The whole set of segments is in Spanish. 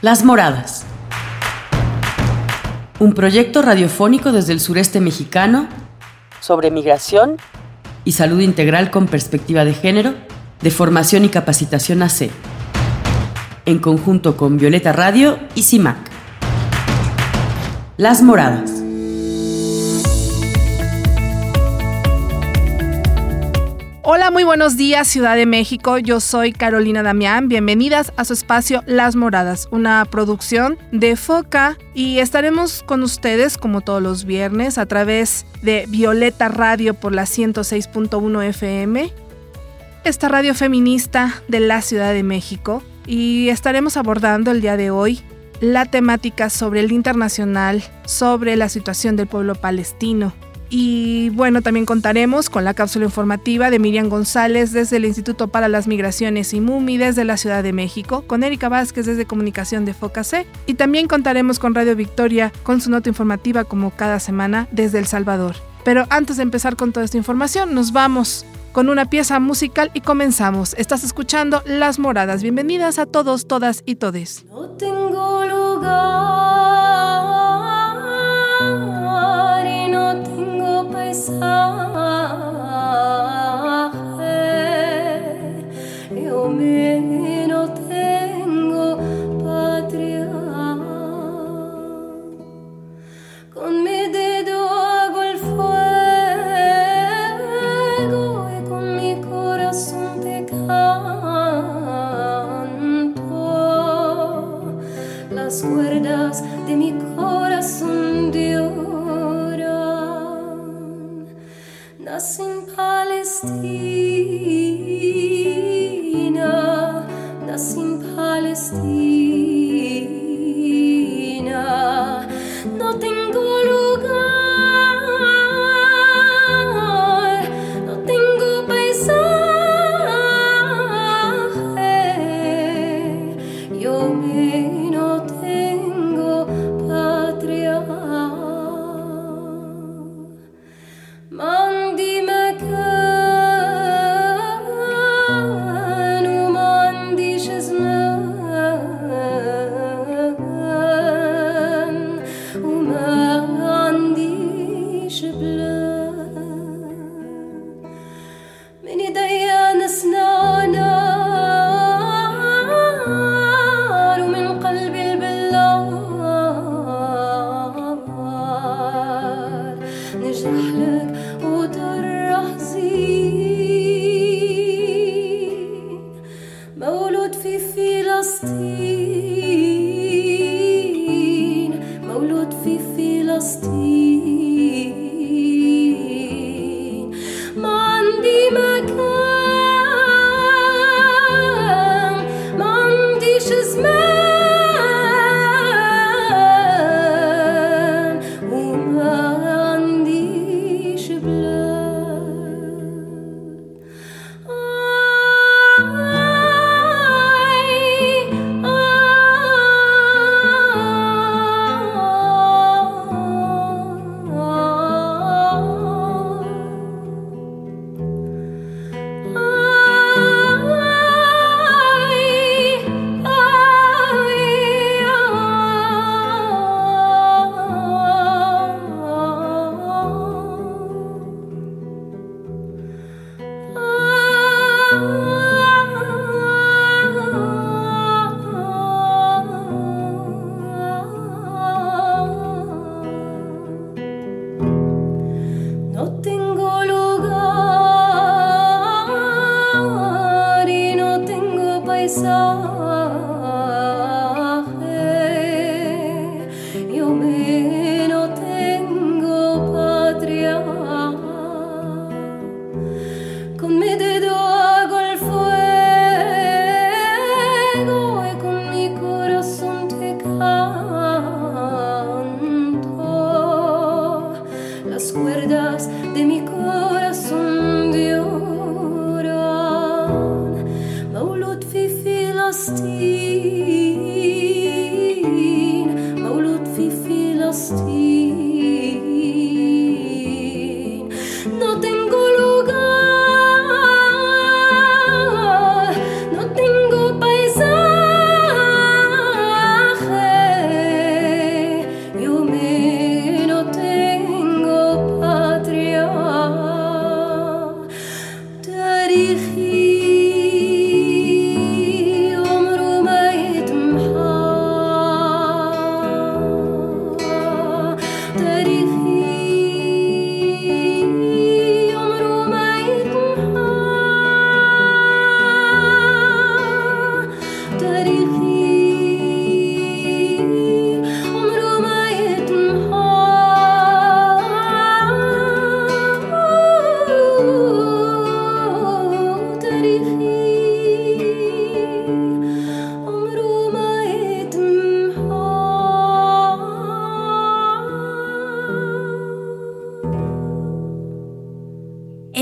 Las Moradas. Un proyecto radiofónico desde el sureste mexicano sobre migración y salud integral con perspectiva de género, de formación y capacitación AC, en conjunto con Violeta Radio y CIMAC. Las Moradas. Hola, muy buenos días Ciudad de México. Yo soy Carolina Damián. Bienvenidas a su espacio Las Moradas, una producción de Foca y estaremos con ustedes como todos los viernes a través de Violeta Radio por la 106.1 FM, esta radio feminista de la Ciudad de México y estaremos abordando el día de hoy la temática sobre el internacional, sobre la situación del pueblo palestino y bueno, también contaremos con la cápsula informativa de Miriam González desde el Instituto para las Migraciones y MUMI desde la Ciudad de México, con Erika Vázquez desde Comunicación de FOCAC y también contaremos con Radio Victoria con su nota informativa como cada semana desde El Salvador. Pero antes de empezar con toda esta información, nos vamos con una pieza musical y comenzamos. Estás escuchando Las Moradas. Bienvenidas a todos, todas y todes. No tengo lugar. Sun.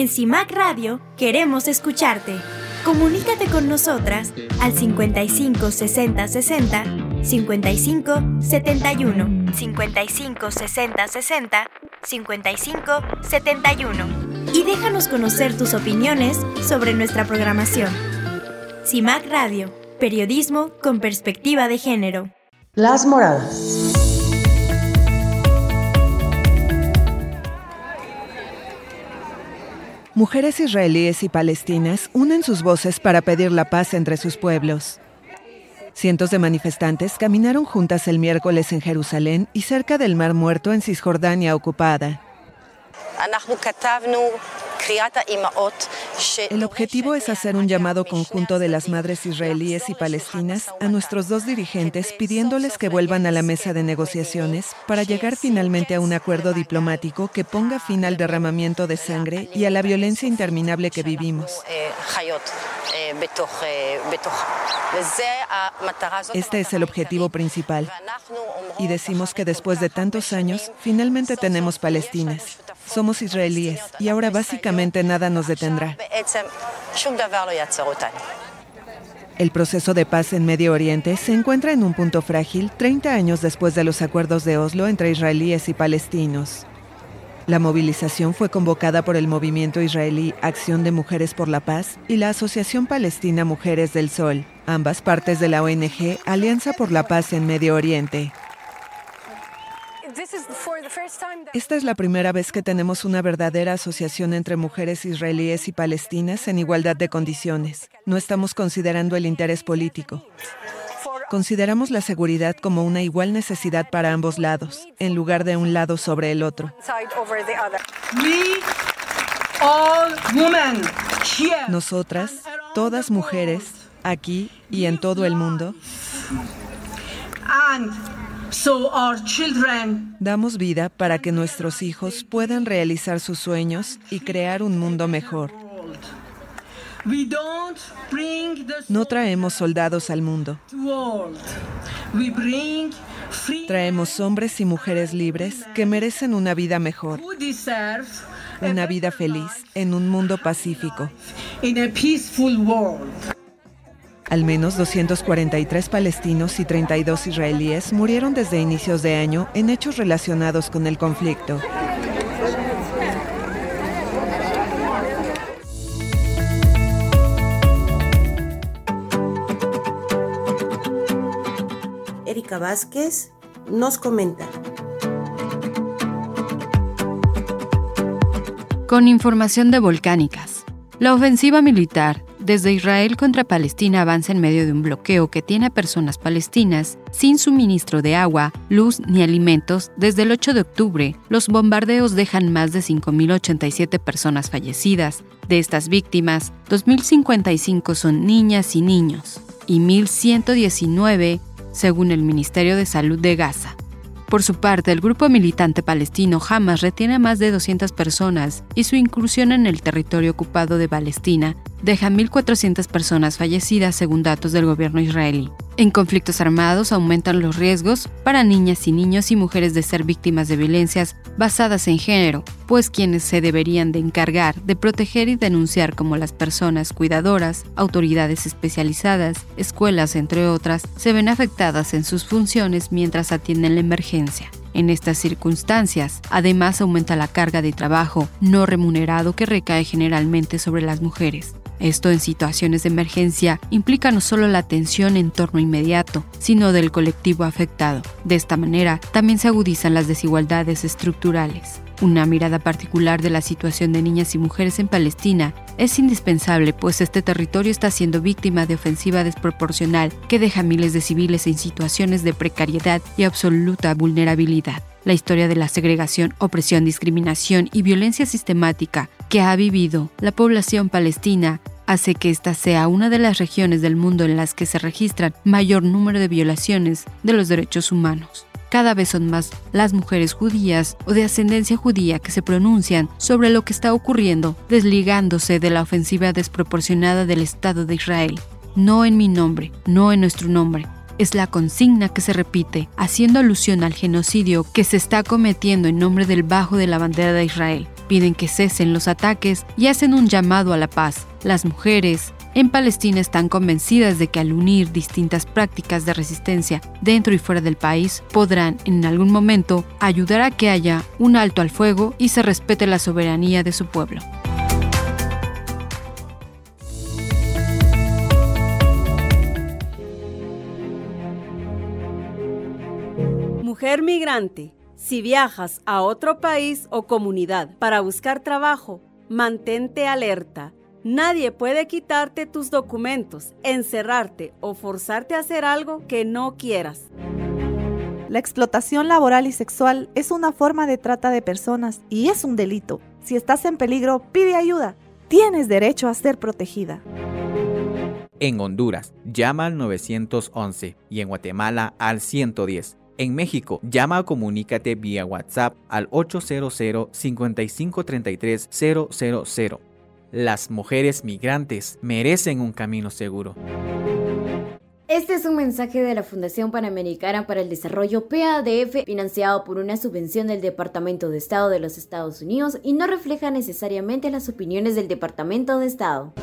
CIMAC Radio queremos escucharte. Comunícate con nosotras al 55 60 60 55 71 55 60 60 55 71 y déjanos conocer tus opiniones sobre nuestra programación. CIMAC Radio, periodismo con perspectiva de género. Las moradas. Mujeres israelíes y palestinas unen sus voces para pedir la paz entre sus pueblos. Cientos de manifestantes caminaron juntas el miércoles en Jerusalén y cerca del Mar Muerto en Cisjordania ocupada. El objetivo es hacer un llamado conjunto de las madres israelíes y palestinas a nuestros dos dirigentes pidiéndoles que vuelvan a la mesa de negociaciones para llegar finalmente a un acuerdo diplomático que ponga fin al derramamiento de sangre y a la violencia interminable que vivimos. Este es el objetivo principal. Y decimos que después de tantos años, finalmente tenemos Palestinas. Somos israelíes y ahora básicamente nada nos detendrá. El proceso de paz en Medio Oriente se encuentra en un punto frágil 30 años después de los acuerdos de Oslo entre israelíes y palestinos. La movilización fue convocada por el movimiento israelí Acción de Mujeres por la Paz y la Asociación Palestina Mujeres del Sol, ambas partes de la ONG Alianza por la Paz en Medio Oriente. Esta es la primera vez que tenemos una verdadera asociación entre mujeres israelíes y palestinas en igualdad de condiciones. No estamos considerando el interés político. Consideramos la seguridad como una igual necesidad para ambos lados, en lugar de un lado sobre el otro. Nosotras, todas mujeres, aquí y en todo el mundo, Damos vida para que nuestros hijos puedan realizar sus sueños y crear un mundo mejor. No traemos soldados al mundo. Traemos hombres y mujeres libres que merecen una vida mejor, una vida feliz en un mundo pacífico. Al menos 243 palestinos y 32 israelíes murieron desde inicios de año en hechos relacionados con el conflicto. Erika Vázquez nos comenta. Con información de Volcánicas. La ofensiva militar desde Israel contra Palestina avanza en medio de un bloqueo que tiene a personas palestinas sin suministro de agua, luz ni alimentos desde el 8 de octubre. Los bombardeos dejan más de 5.087 personas fallecidas. De estas víctimas, 2.055 son niñas y niños y 1.119 según el Ministerio de Salud de Gaza. Por su parte, el grupo militante palestino Hamas retiene a más de 200 personas y su incursión en el territorio ocupado de Palestina deja 1.400 personas fallecidas según datos del gobierno israelí. En conflictos armados aumentan los riesgos para niñas y niños y mujeres de ser víctimas de violencias basadas en género, pues quienes se deberían de encargar de proteger y denunciar como las personas cuidadoras, autoridades especializadas, escuelas, entre otras, se ven afectadas en sus funciones mientras atienden la emergencia. En estas circunstancias, además aumenta la carga de trabajo no remunerado que recae generalmente sobre las mujeres. Esto en situaciones de emergencia implica no solo la atención en torno inmediato, sino del colectivo afectado. De esta manera, también se agudizan las desigualdades estructurales. Una mirada particular de la situación de niñas y mujeres en Palestina es indispensable, pues este territorio está siendo víctima de ofensiva desproporcional que deja miles de civiles en situaciones de precariedad y absoluta vulnerabilidad. La historia de la segregación, opresión, discriminación y violencia sistemática que ha vivido la población palestina hace que esta sea una de las regiones del mundo en las que se registran mayor número de violaciones de los derechos humanos. Cada vez son más las mujeres judías o de ascendencia judía que se pronuncian sobre lo que está ocurriendo, desligándose de la ofensiva desproporcionada del Estado de Israel. No en mi nombre, no en nuestro nombre, es la consigna que se repite, haciendo alusión al genocidio que se está cometiendo en nombre del bajo de la bandera de Israel. piden que cesen los ataques y hacen un llamado a la paz. Las mujeres en Palestina están convencidas de que al unir distintas prácticas de resistencia dentro y fuera del país, podrán en algún momento ayudar a que haya un alto al fuego y se respete la soberanía de su pueblo. Mujer migrante, si viajas a otro país o comunidad para buscar trabajo, mantente alerta. Nadie puede quitarte tus documentos, encerrarte o forzarte a hacer algo que no quieras. La explotación laboral y sexual es una forma de trata de personas y es un delito. Si estás en peligro, pide ayuda. Tienes derecho a ser protegida. En Honduras, llama al 911 y en Guatemala al 110. En México, llama o comunícate vía WhatsApp al 800 5533 000. Las mujeres migrantes merecen un camino seguro. Este es un mensaje de la Fundación Panamericana para el Desarrollo PADF, financiado por una subvención del Departamento de Estado de los Estados Unidos y no refleja necesariamente las opiniones del Departamento de Estado.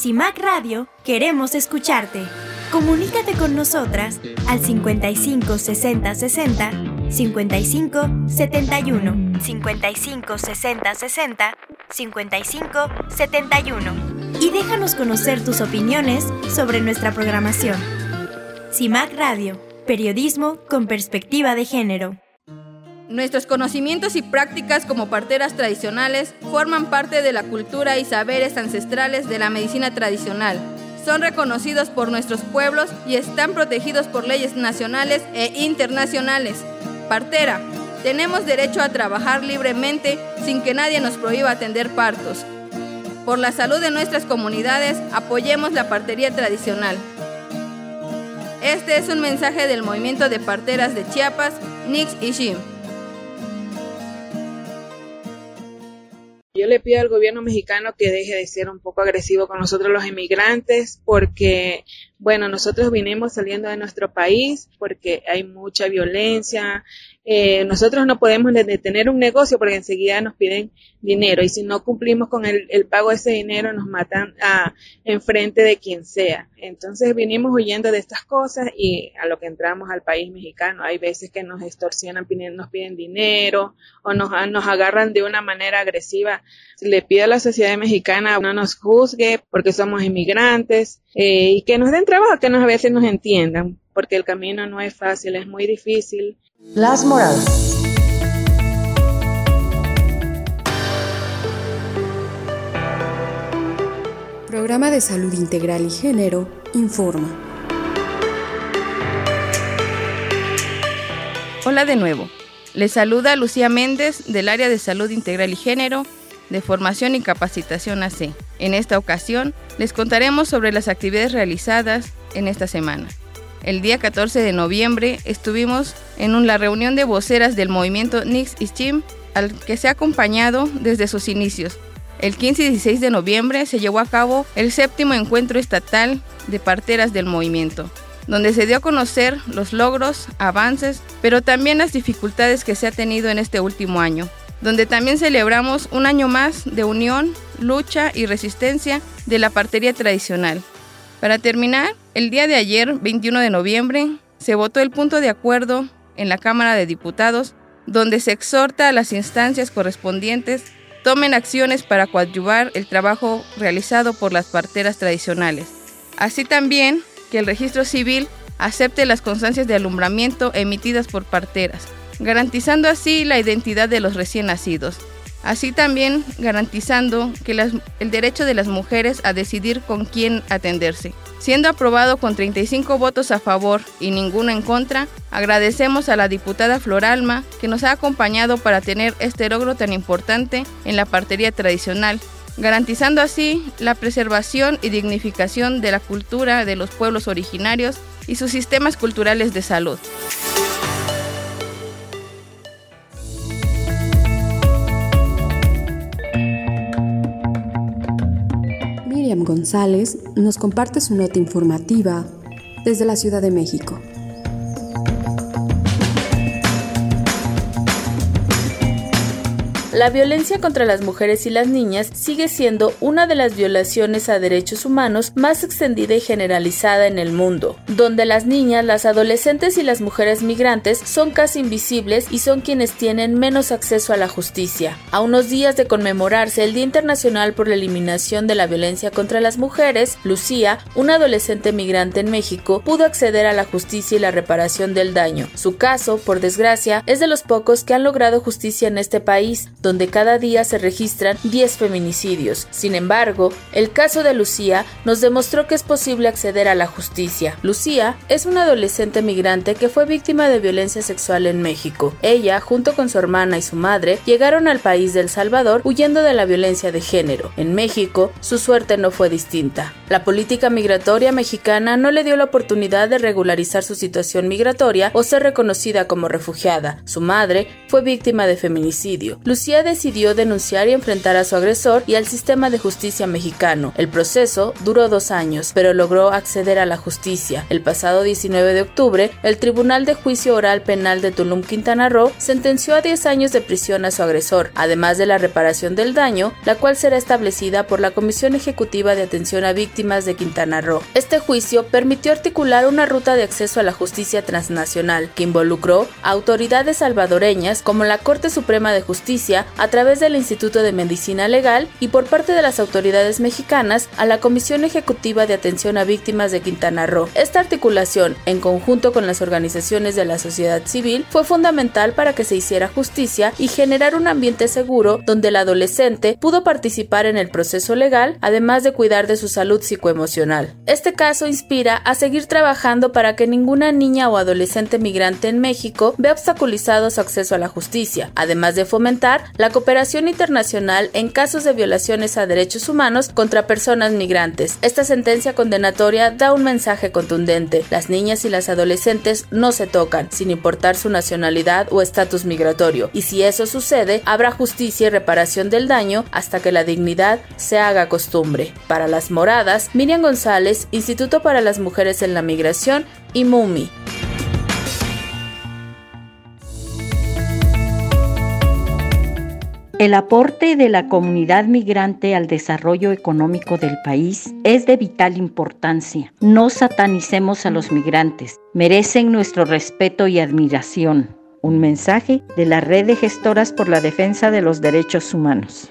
CIMAC Radio queremos escucharte. Comunícate con nosotras al 55 60 60 55 71 55 60 60 55 71 y déjanos conocer tus opiniones sobre nuestra programación. CIMAC Radio, periodismo con perspectiva de género. Nuestros conocimientos y prácticas como parteras tradicionales forman parte de la cultura y saberes ancestrales de la medicina tradicional. Son reconocidos por nuestros pueblos y están protegidos por leyes nacionales e internacionales. Partera, tenemos derecho a trabajar libremente sin que nadie nos prohíba atender partos. Por la salud de nuestras comunidades, apoyemos la partería tradicional. Este es un mensaje del movimiento de parteras de Chiapas, Nix y Shim. Yo le pido al gobierno mexicano que deje de ser un poco agresivo con nosotros los inmigrantes porque, bueno, nosotros vinimos saliendo de nuestro país porque hay mucha violencia, eh, nosotros no podemos detener un negocio porque enseguida nos piden dinero y si no cumplimos con el, pago de ese dinero nos matan a, enfrente de quien sea. Entonces vinimos huyendo de estas cosas y a lo que entramos al país mexicano hay veces que nos extorsionan, nos piden dinero o nos, nos agarran de una manera agresiva. Le pido a la sociedad mexicana no nos juzgue porque somos inmigrantes eh, y que nos den trabajo, que nos, a veces nos entiendan porque el camino no es fácil, es muy difícil las Moradas. Programa de Salud Integral y Género informa. Hola de nuevo. Les saluda Lucía Méndez del área de Salud Integral y Género de Formación y Capacitación AC. En esta ocasión les contaremos sobre las actividades realizadas en esta semana. El día 14 de noviembre estuvimos en la reunión de voceras del movimiento Nix y Chim, al que se ha acompañado desde sus inicios. El 15 y 16 de noviembre se llevó a cabo el séptimo encuentro estatal de parteras del movimiento, donde se dio a conocer los logros, avances, pero también las dificultades que se ha tenido en este último año, donde también celebramos un año más de unión, lucha y resistencia de la partería tradicional. Para terminar, el día de ayer, 21 de noviembre, se votó el punto de acuerdo en la Cámara de Diputados, donde se exhorta a las instancias correspondientes tomen acciones para coadyuvar el trabajo realizado por las parteras tradicionales. Así también que el registro civil acepte las constancias de alumbramiento emitidas por parteras, garantizando así la identidad de los recién nacidos así también garantizando que el derecho de las mujeres a decidir con quién atenderse. Siendo aprobado con 35 votos a favor y ninguno en contra, agradecemos a la diputada Floralma que nos ha acompañado para tener este logro tan importante en la partería tradicional, garantizando así la preservación y dignificación de la cultura de los pueblos originarios y sus sistemas culturales de salud. González nos comparte su nota informativa desde la Ciudad de México. La violencia contra las mujeres y las niñas sigue siendo una de las violaciones a derechos humanos más extendida y generalizada en el mundo, donde las niñas, las adolescentes y las mujeres migrantes son casi invisibles y son quienes tienen menos acceso a la justicia. A unos días de conmemorarse el Día Internacional por la Eliminación de la Violencia contra las Mujeres, Lucía, una adolescente migrante en México, pudo acceder a la justicia y la reparación del daño. Su caso, por desgracia, es de los pocos que han logrado justicia en este país, donde cada día se registran 10 feminicidios. Sin embargo, el caso de Lucía nos demostró que es posible acceder a la justicia. Lucía es una adolescente migrante que fue víctima de violencia sexual en México. Ella, junto con su hermana y su madre, llegaron al país de El Salvador huyendo de la violencia de género. En México, su suerte no fue distinta. La política migratoria mexicana no le dio la oportunidad de regularizar su situación migratoria o ser reconocida como refugiada. Su madre fue víctima de feminicidio. Decidió denunciar y enfrentar a su agresor y al sistema de justicia mexicano. El proceso duró dos años, pero logró acceder a la justicia. El pasado 19 de octubre, el Tribunal de Juicio Oral Penal de Tulum, Quintana Roo, sentenció a 10 años de prisión a su agresor, además de la reparación del daño, la cual será establecida por la Comisión Ejecutiva de Atención a Víctimas de Quintana Roo. Este juicio permitió articular una ruta de acceso a la justicia transnacional que involucró a autoridades salvadoreñas como la Corte Suprema de Justicia a través del Instituto de Medicina Legal y por parte de las autoridades mexicanas a la Comisión Ejecutiva de Atención a Víctimas de Quintana Roo. Esta articulación, en conjunto con las organizaciones de la sociedad civil, fue fundamental para que se hiciera justicia y generar un ambiente seguro donde el adolescente pudo participar en el proceso legal, además de cuidar de su salud psicoemocional. Este caso inspira a seguir trabajando para que ninguna niña o adolescente migrante en México vea obstaculizado su acceso a la justicia, además de fomentar la cooperación internacional en casos de violaciones a derechos humanos contra personas migrantes. Esta sentencia condenatoria da un mensaje contundente. Las niñas y las adolescentes no se tocan, sin importar su nacionalidad o estatus migratorio, y si eso sucede, habrá justicia y reparación del daño hasta que la dignidad se haga costumbre. Para las moradas, Miriam González, Instituto para las Mujeres en la Migración y MUMI. El aporte de la comunidad migrante al desarrollo económico del país es de vital importancia. No satanicemos a los migrantes. Merecen nuestro respeto y admiración. Un mensaje de la Red de Gestoras por la Defensa de los Derechos Humanos.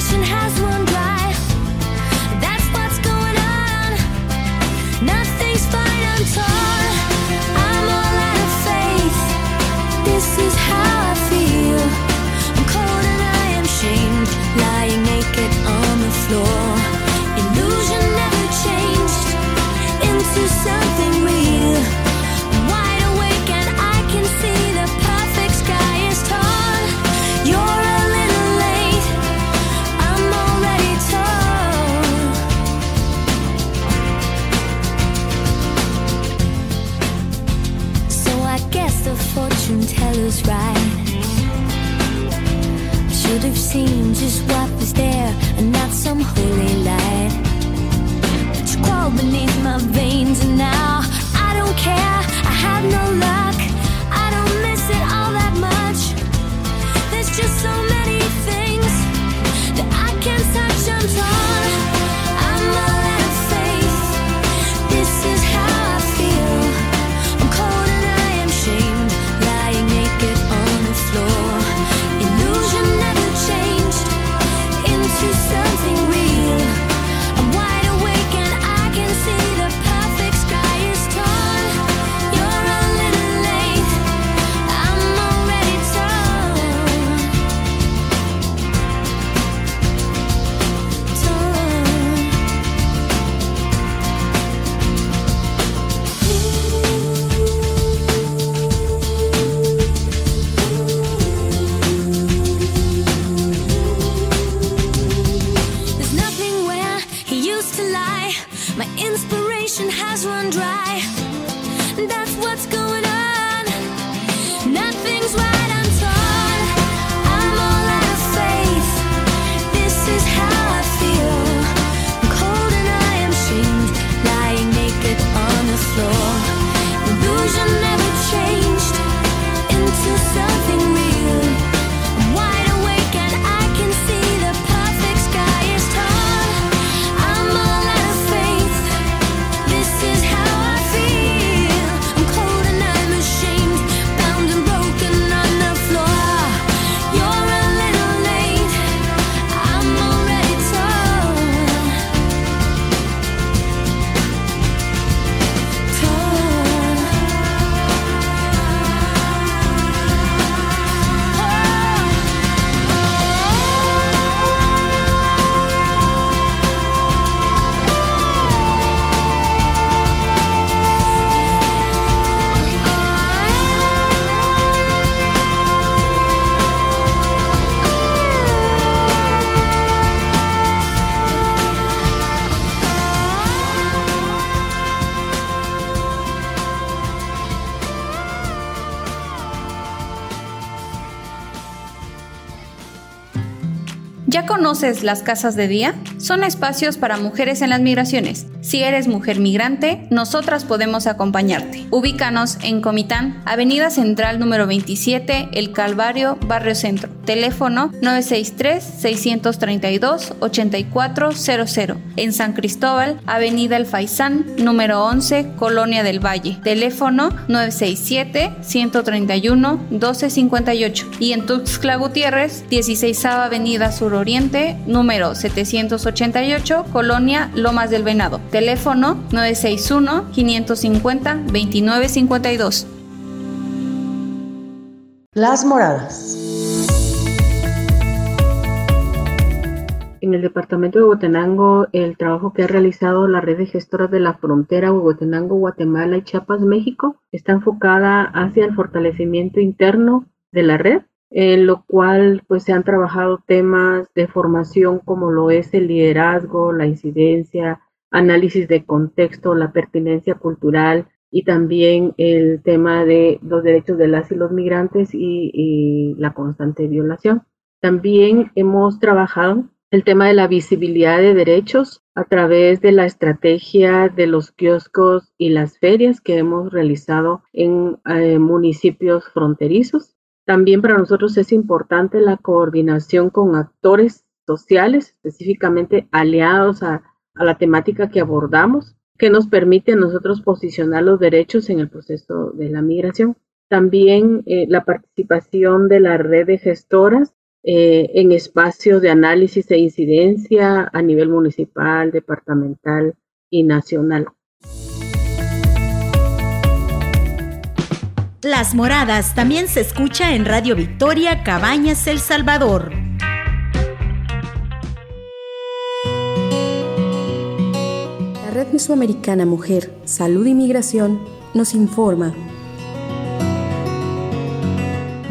Has run dry. That's what's going on. Nothing's fine, I'm torn. I'm all out of faith. This is how I feel. I'm cold and I am shamed, lying naked on the floor. Just what was there and not some holy conoces las casas de día? son espacios para mujeres en las migraciones. Si eres mujer migrante, nosotras podemos acompañarte. Ubícanos en Comitán, Avenida Central número 27, El Calvario, Barrio Centro. Teléfono 963-632-8400. En San Cristóbal, Avenida El Faisán, número 11, Colonia del Valle. Teléfono 967-131-1258. Y en Tuxtla Gutiérrez, 16 Avenida Suroriente, número 780 288, Colonia Lomas del Venado. Teléfono 961-550-2952. Las moradas. En el departamento de Huehuetenango, el trabajo que ha realizado la red de gestoras de la frontera Huehuetenango, Guatemala y Chiapas, México, está enfocada hacia el fortalecimiento interno de la red en lo cual pues se han trabajado temas de formación como lo es el liderazgo, la incidencia, análisis de contexto, la pertinencia cultural y también el tema de los derechos de las y los migrantes y, y la constante violación. También hemos trabajado el tema de la visibilidad de derechos a través de la estrategia de los kioscos y las ferias que hemos realizado en eh, municipios fronterizos. También para nosotros es importante la coordinación con actores sociales, específicamente aliados a, la temática que abordamos, que nos permite a nosotros posicionar los derechos en el proceso de la migración. También eh, la participación de la red de gestoras eh, en espacios de análisis e incidencia a nivel municipal, departamental y nacional. Las Moradas también se escucha en Radio Victoria, Cabañas, El Salvador. La Red Mesoamericana Mujer, Salud y Migración nos informa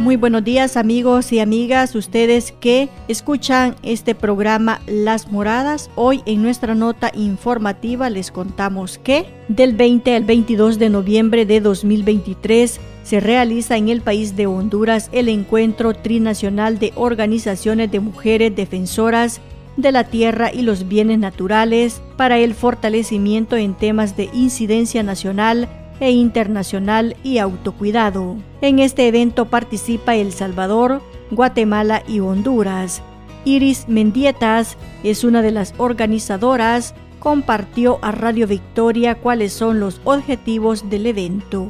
muy buenos días amigos y amigas, ustedes que escuchan este programa Las Moradas. Hoy en nuestra nota informativa les contamos que del 20 al 22 de noviembre de 2023 se realiza en el país de Honduras el encuentro trinacional de organizaciones de mujeres defensoras de la tierra y los bienes naturales para el fortalecimiento en temas de incidencia nacional e internacional y autocuidado. En este evento participa El Salvador, Guatemala y Honduras. Iris Mendietas es una de las organizadoras, compartió a Radio Victoria cuáles son los objetivos del evento.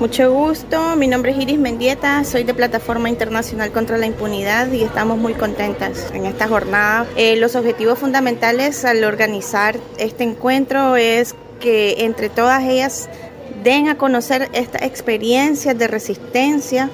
Mucho gusto, mi nombre es Iris Mendieta, soy de Plataforma Internacional contra la Impunidad y estamos muy contentas en esta jornada. Eh, los objetivos fundamentales al organizar este encuentro es que entre todas ellas den a conocer estas experiencias de resistencia,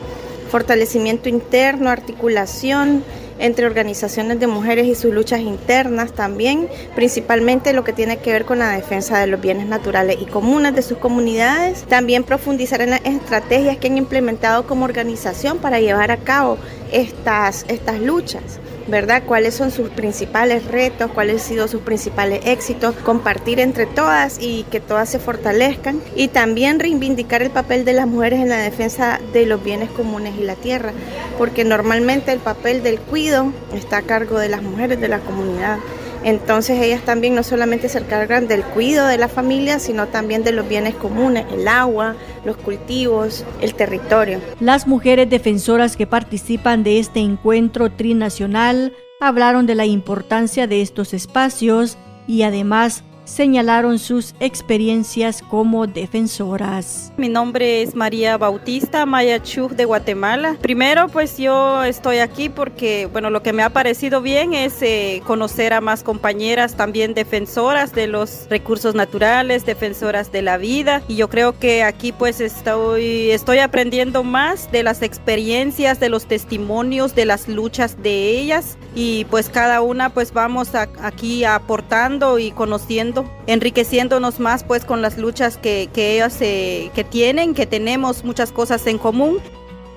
fortalecimiento interno, articulación entre organizaciones de mujeres y sus luchas internas también, principalmente lo que tiene que ver con la defensa de los bienes naturales y comunes de sus comunidades, también profundizar en las estrategias que han implementado como organización para llevar a cabo estas, estas luchas. ¿Verdad? ¿Cuáles son sus principales retos? ¿Cuáles han sido sus principales éxitos? Compartir entre todas y que todas se fortalezcan. Y también reivindicar el papel de las mujeres en la defensa de los bienes comunes y la tierra, porque normalmente el papel del cuido está a cargo de las mujeres de la comunidad. Entonces ellas también no solamente se encargan del cuidado de la familia, sino también de los bienes comunes, el agua, los cultivos, el territorio. Las mujeres defensoras que participan de este encuentro trinacional hablaron de la importancia de estos espacios y además señalaron sus experiencias como defensoras. Mi nombre es María Bautista Maya Chug de Guatemala. Primero, pues yo estoy aquí porque, bueno, lo que me ha parecido bien es eh, conocer a más compañeras también defensoras de los recursos naturales, defensoras de la vida. Y yo creo que aquí pues estoy, estoy aprendiendo más de las experiencias, de los testimonios, de las luchas de ellas. Y pues cada una pues vamos aquí aportando y conociendo enriqueciéndonos más pues con las luchas que, ellas eh, que tienen, que tenemos muchas cosas en común.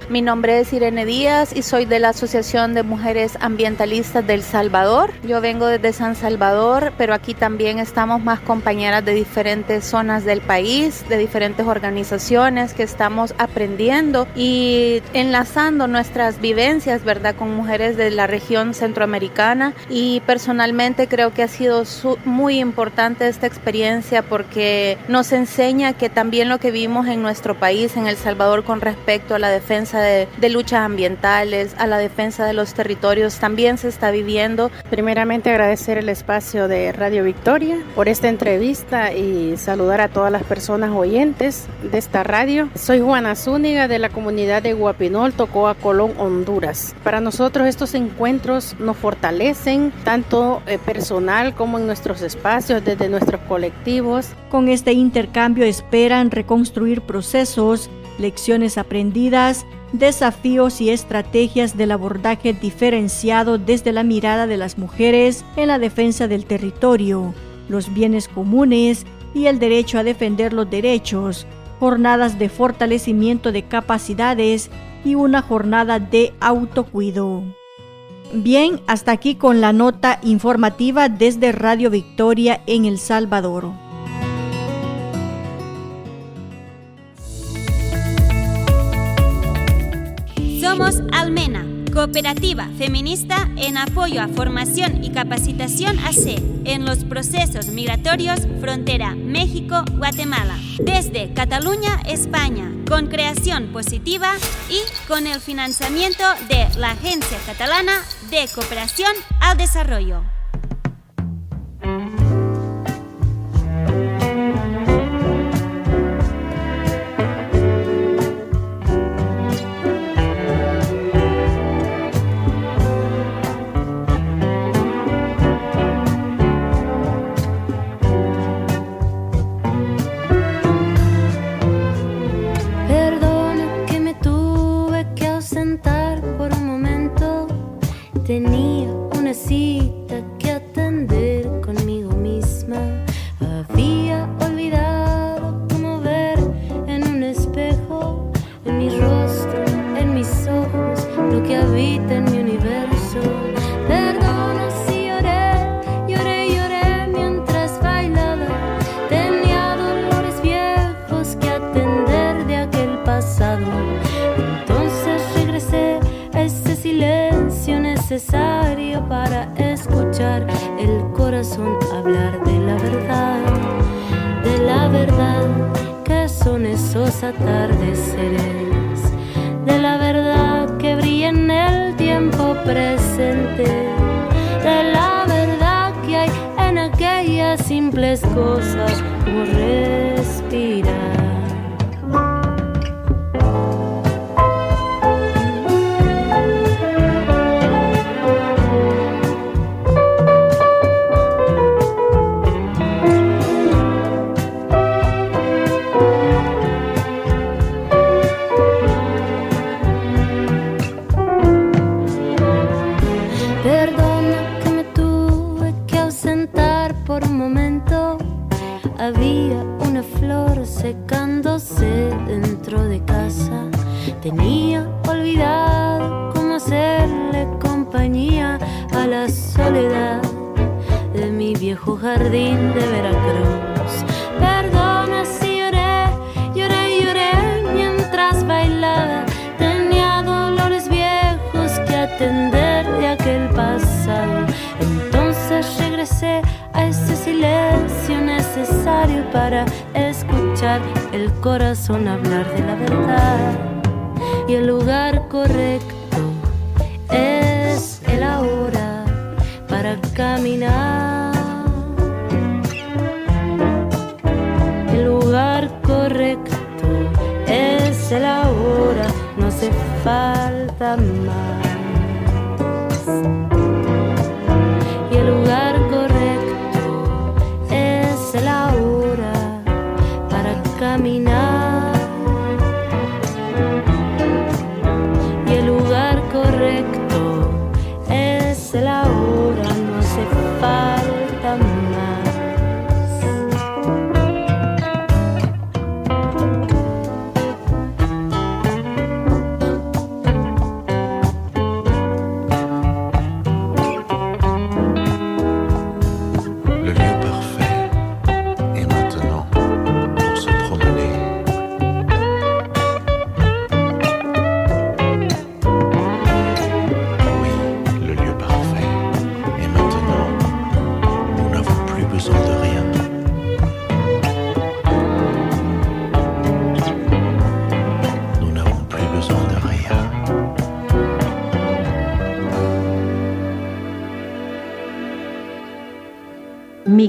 Mi nombre es Irene Díaz y soy de la Asociación de Mujeres Ambientalistas del Salvador. Yo vengo desde San Salvador, pero aquí también estamos más compañeras de diferentes zonas del país, de diferentes organizaciones que estamos aprendiendo y enlazando nuestras vivencias, ¿verdad?, con mujeres de la región centroamericana. Y personalmente creo que ha sido muy importante esta experiencia porque nos enseña que también lo que vimos en nuestro país, en El Salvador, con respecto a la defensa de, de luchas ambientales, a la defensa de los territorios, también se está viviendo. Primeramente agradecer el espacio de Radio Victoria por esta entrevista y saludar a todas las personas oyentes de esta radio. Soy Juana Zúñiga de la comunidad de Guapinol, Tocoa, Colón, Honduras. Para nosotros estos encuentros nos fortalecen tanto eh, personal como en nuestros espacios, desde nuestros colectivos. Con este intercambio esperan reconstruir procesos, lecciones aprendidas, desafíos y estrategias del abordaje diferenciado desde la mirada de las mujeres en la defensa del territorio, los bienes comunes y el derecho a defender los derechos, jornadas de fortalecimiento de capacidades y una jornada de autocuido. Bien, hasta aquí con la nota informativa desde Radio Victoria en El Salvador. Almena, cooperativa feminista en apoyo a formación y capacitación AC en los procesos migratorios frontera México-Guatemala, desde Cataluña, España, con creación positiva y con el financiamiento de la Agencia Catalana de Cooperación al Desarrollo.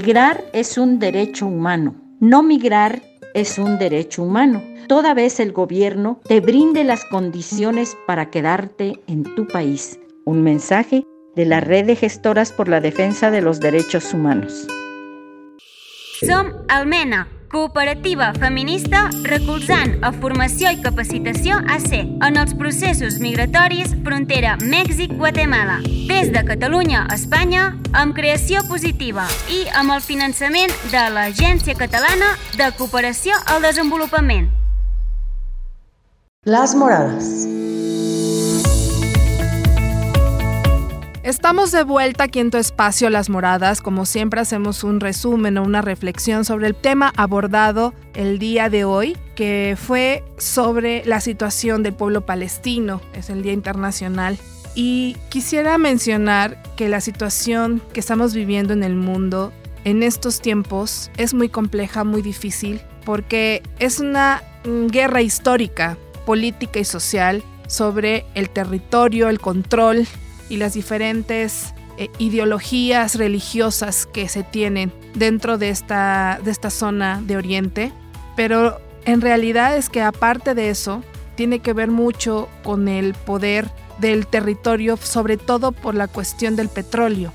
Migrar es un derecho humano. No migrar es un derecho humano. Toda vez el gobierno te brinde las condiciones para quedarte en tu país. Un mensaje de la Red de Gestoras por la Defensa de los Derechos Humanos. Som Almena, cooperativa feminista recolzant a formació i capacitació AC en els processos migratoris frontera Mèxic-Guatemala. Des de Catalunya a Espanya, amb creació positiva i amb el finançament de l'Agència Catalana de Cooperació al Desenvolupament. Las Moradas. Estamos de vuelta aquí en tu espacio Las Moradas. Como siempre hacemos un resumen o una reflexión sobre el tema abordado el día de hoy, que fue sobre la situación del pueblo palestino. Es el Día Internacional. Y quisiera mencionar que la situación que estamos viviendo en el mundo en estos tiempos es muy compleja, muy difícil, porque es una guerra histórica, política y social sobre el territorio, el control y las diferentes eh, ideologías religiosas que se tienen dentro de esta, de esta zona de Oriente. Pero en realidad es que aparte de eso, tiene que ver mucho con el poder del territorio, sobre todo por la cuestión del petróleo.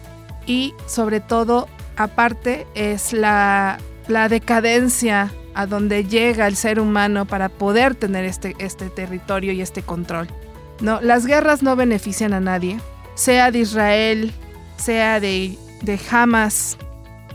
Y sobre todo, aparte, es la, la decadencia a donde llega el ser humano para poder tener este, este territorio y este control. No, las guerras no benefician a nadie sea de Israel, sea de, de Hamas,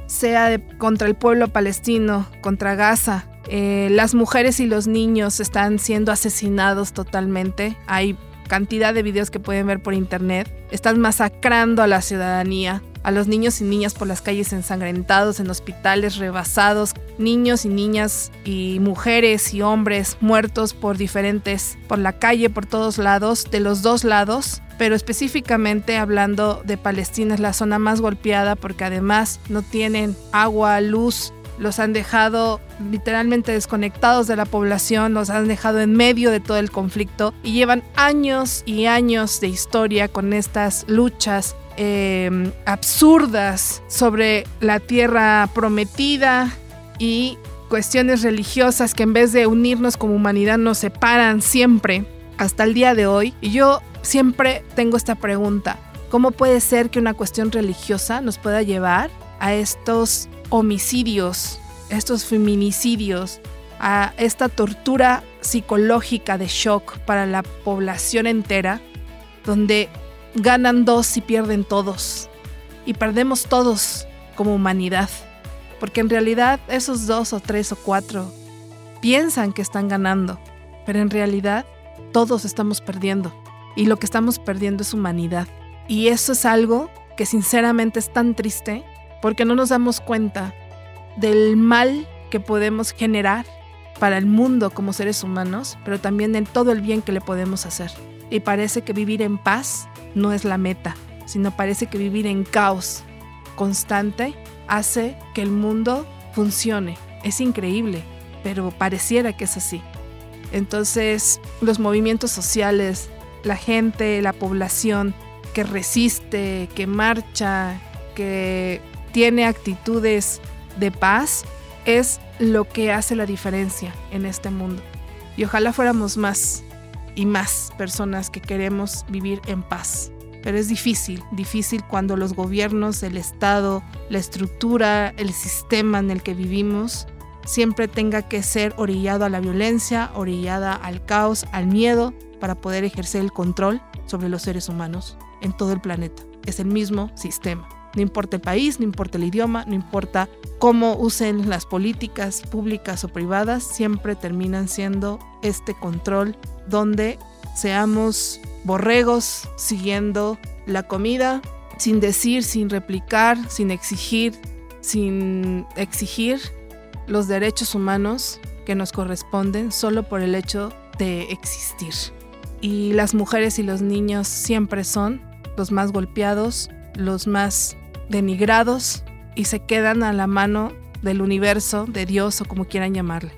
sea de, contra el pueblo palestino, contra Gaza. Eh, las mujeres y los niños están siendo asesinados totalmente. Hay cantidad de videos que pueden ver por internet. Están masacrando a la ciudadanía a los niños y niñas por las calles ensangrentados, en hospitales rebasados, niños y niñas y mujeres y hombres muertos por diferentes, por la calle, por todos lados, de los dos lados. Pero específicamente hablando de Palestina es la zona más golpeada porque además no tienen agua, luz, los han dejado literalmente desconectados de la población, los han dejado en medio de todo el conflicto y llevan años y años de historia con estas luchas Em, absurdas sobre la tierra prometida y cuestiones religiosas que en vez de unirnos como humanidad nos separan siempre hasta el día de hoy. Y yo siempre tengo esta pregunta, ¿cómo puede ser que una cuestión religiosa nos pueda llevar a estos homicidios, estos feminicidios, a esta tortura psicológica de shock para la población entera, donde ganan dos y pierden todos. Y perdemos todos como humanidad. Porque en realidad esos dos o tres o cuatro piensan que están ganando. Pero en realidad todos estamos perdiendo. Y lo que estamos perdiendo es humanidad. Y eso es algo que sinceramente es tan triste porque no nos damos cuenta del mal que podemos generar para el mundo como seres humanos, pero también en todo el bien que le podemos hacer. Y parece que vivir en paz no es la meta, sino parece que vivir en caos constante hace que el mundo funcione. Es increíble, pero pareciera que es así. Entonces, los movimientos sociales, la gente, la población que resiste, que marcha, que tiene actitudes de paz, es lo que hace la diferencia en este mundo. Y ojalá fuéramos más y más personas que queremos vivir en paz. Pero es difícil, difícil cuando los gobiernos, el Estado, la estructura, el sistema en el que vivimos siempre tenga que ser orillado a la violencia, orillada al caos, al miedo, para poder ejercer el control sobre los seres humanos en todo el planeta. Es el mismo sistema. No importa el país, no importa el idioma, no importa cómo usen las políticas públicas o privadas, siempre terminan siendo este control donde seamos borregos siguiendo la comida, sin decir, sin replicar, sin exigir, sin exigir los derechos humanos que nos corresponden solo por el hecho de existir. Y las mujeres y los niños siempre son los más golpeados, los más denigrados y se quedan a la mano del universo, de Dios o como quieran llamarle.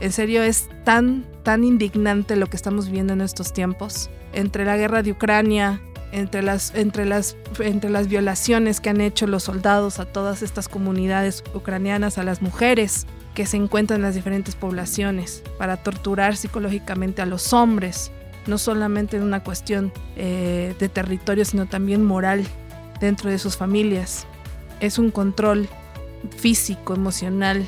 En serio es tan, tan indignante lo que estamos viviendo en estos tiempos. Entre la guerra de Ucrania entre las, entre, las, entre las violaciones que han hecho los soldados a todas estas comunidades ucranianas, a las mujeres que se encuentran en las diferentes poblaciones, para torturar psicológicamente a los hombres, no solamente en una cuestión eh, de territorio, sino también moral dentro de sus familias. Es un control físico, emocional,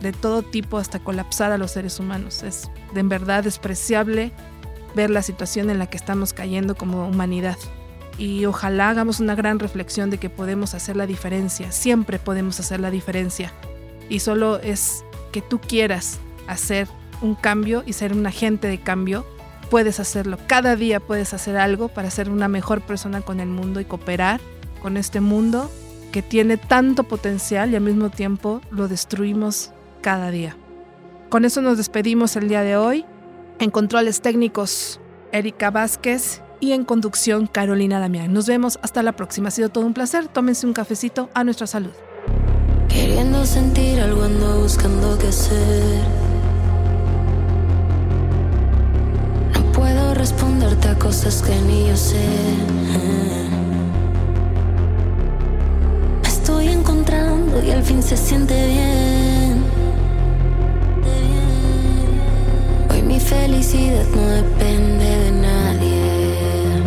de todo tipo hasta colapsar a los seres humanos. Es de en verdad despreciable ver la situación en la que estamos cayendo como humanidad. Y ojalá hagamos una gran reflexión de que podemos hacer la diferencia, siempre podemos hacer la diferencia. Y solo es que tú quieras hacer un cambio y ser un agente de cambio, puedes hacerlo. Cada día puedes hacer algo para ser una mejor persona con el mundo y cooperar con este mundo que tiene tanto potencial y al mismo tiempo lo destruimos cada día. Con eso nos despedimos el día de hoy. En controles técnicos, Erika Vázquez y en conducción, Carolina Damián. Nos vemos hasta la próxima. Ha sido todo un placer. Tómense un cafecito a nuestra salud. Queriendo sentir algo ando buscando qué hacer. No puedo responderte a cosas que ni yo sé. Estoy encontrando y al fin se siente bien. Mi felicidad no depende de nadie.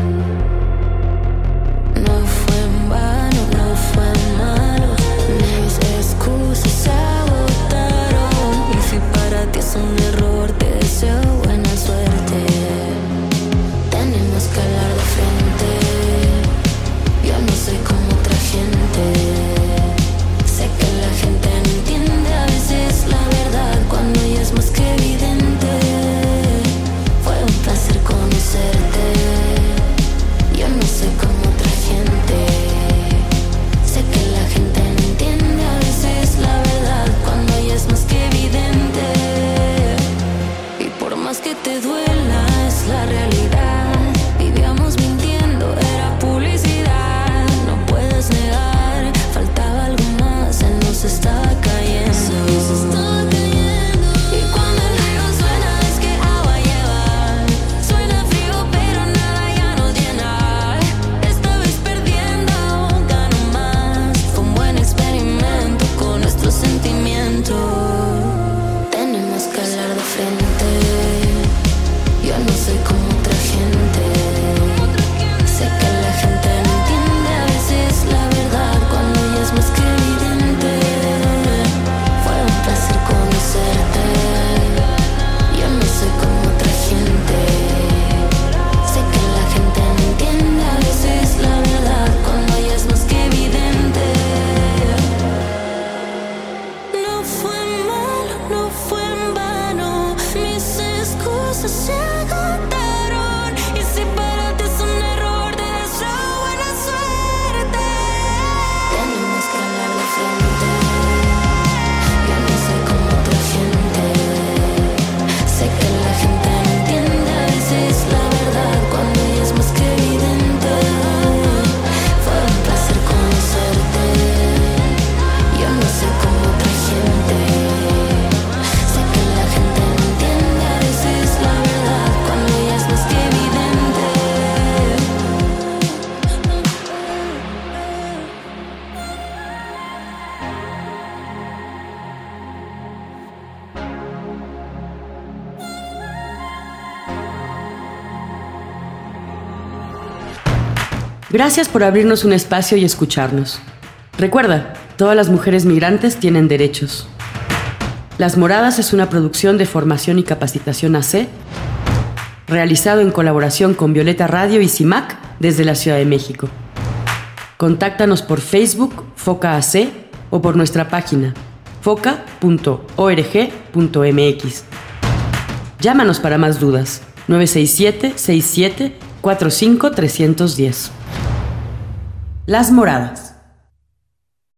No fue en vano, no fue malo. Mis excusas se agotaron. Y si para ti es un error, te deseo Gracias por abrirnos un espacio y escucharnos. Recuerda, todas las mujeres migrantes tienen derechos. Las Moradas es una producción de formación y capacitación AC, realizado en colaboración con Violeta Radio y CIMAC desde la Ciudad de México. Contáctanos por Facebook, Foca AC, o por nuestra página, foca.org.mx. Llámanos para más dudas, 967-67 45 310. Las Moradas.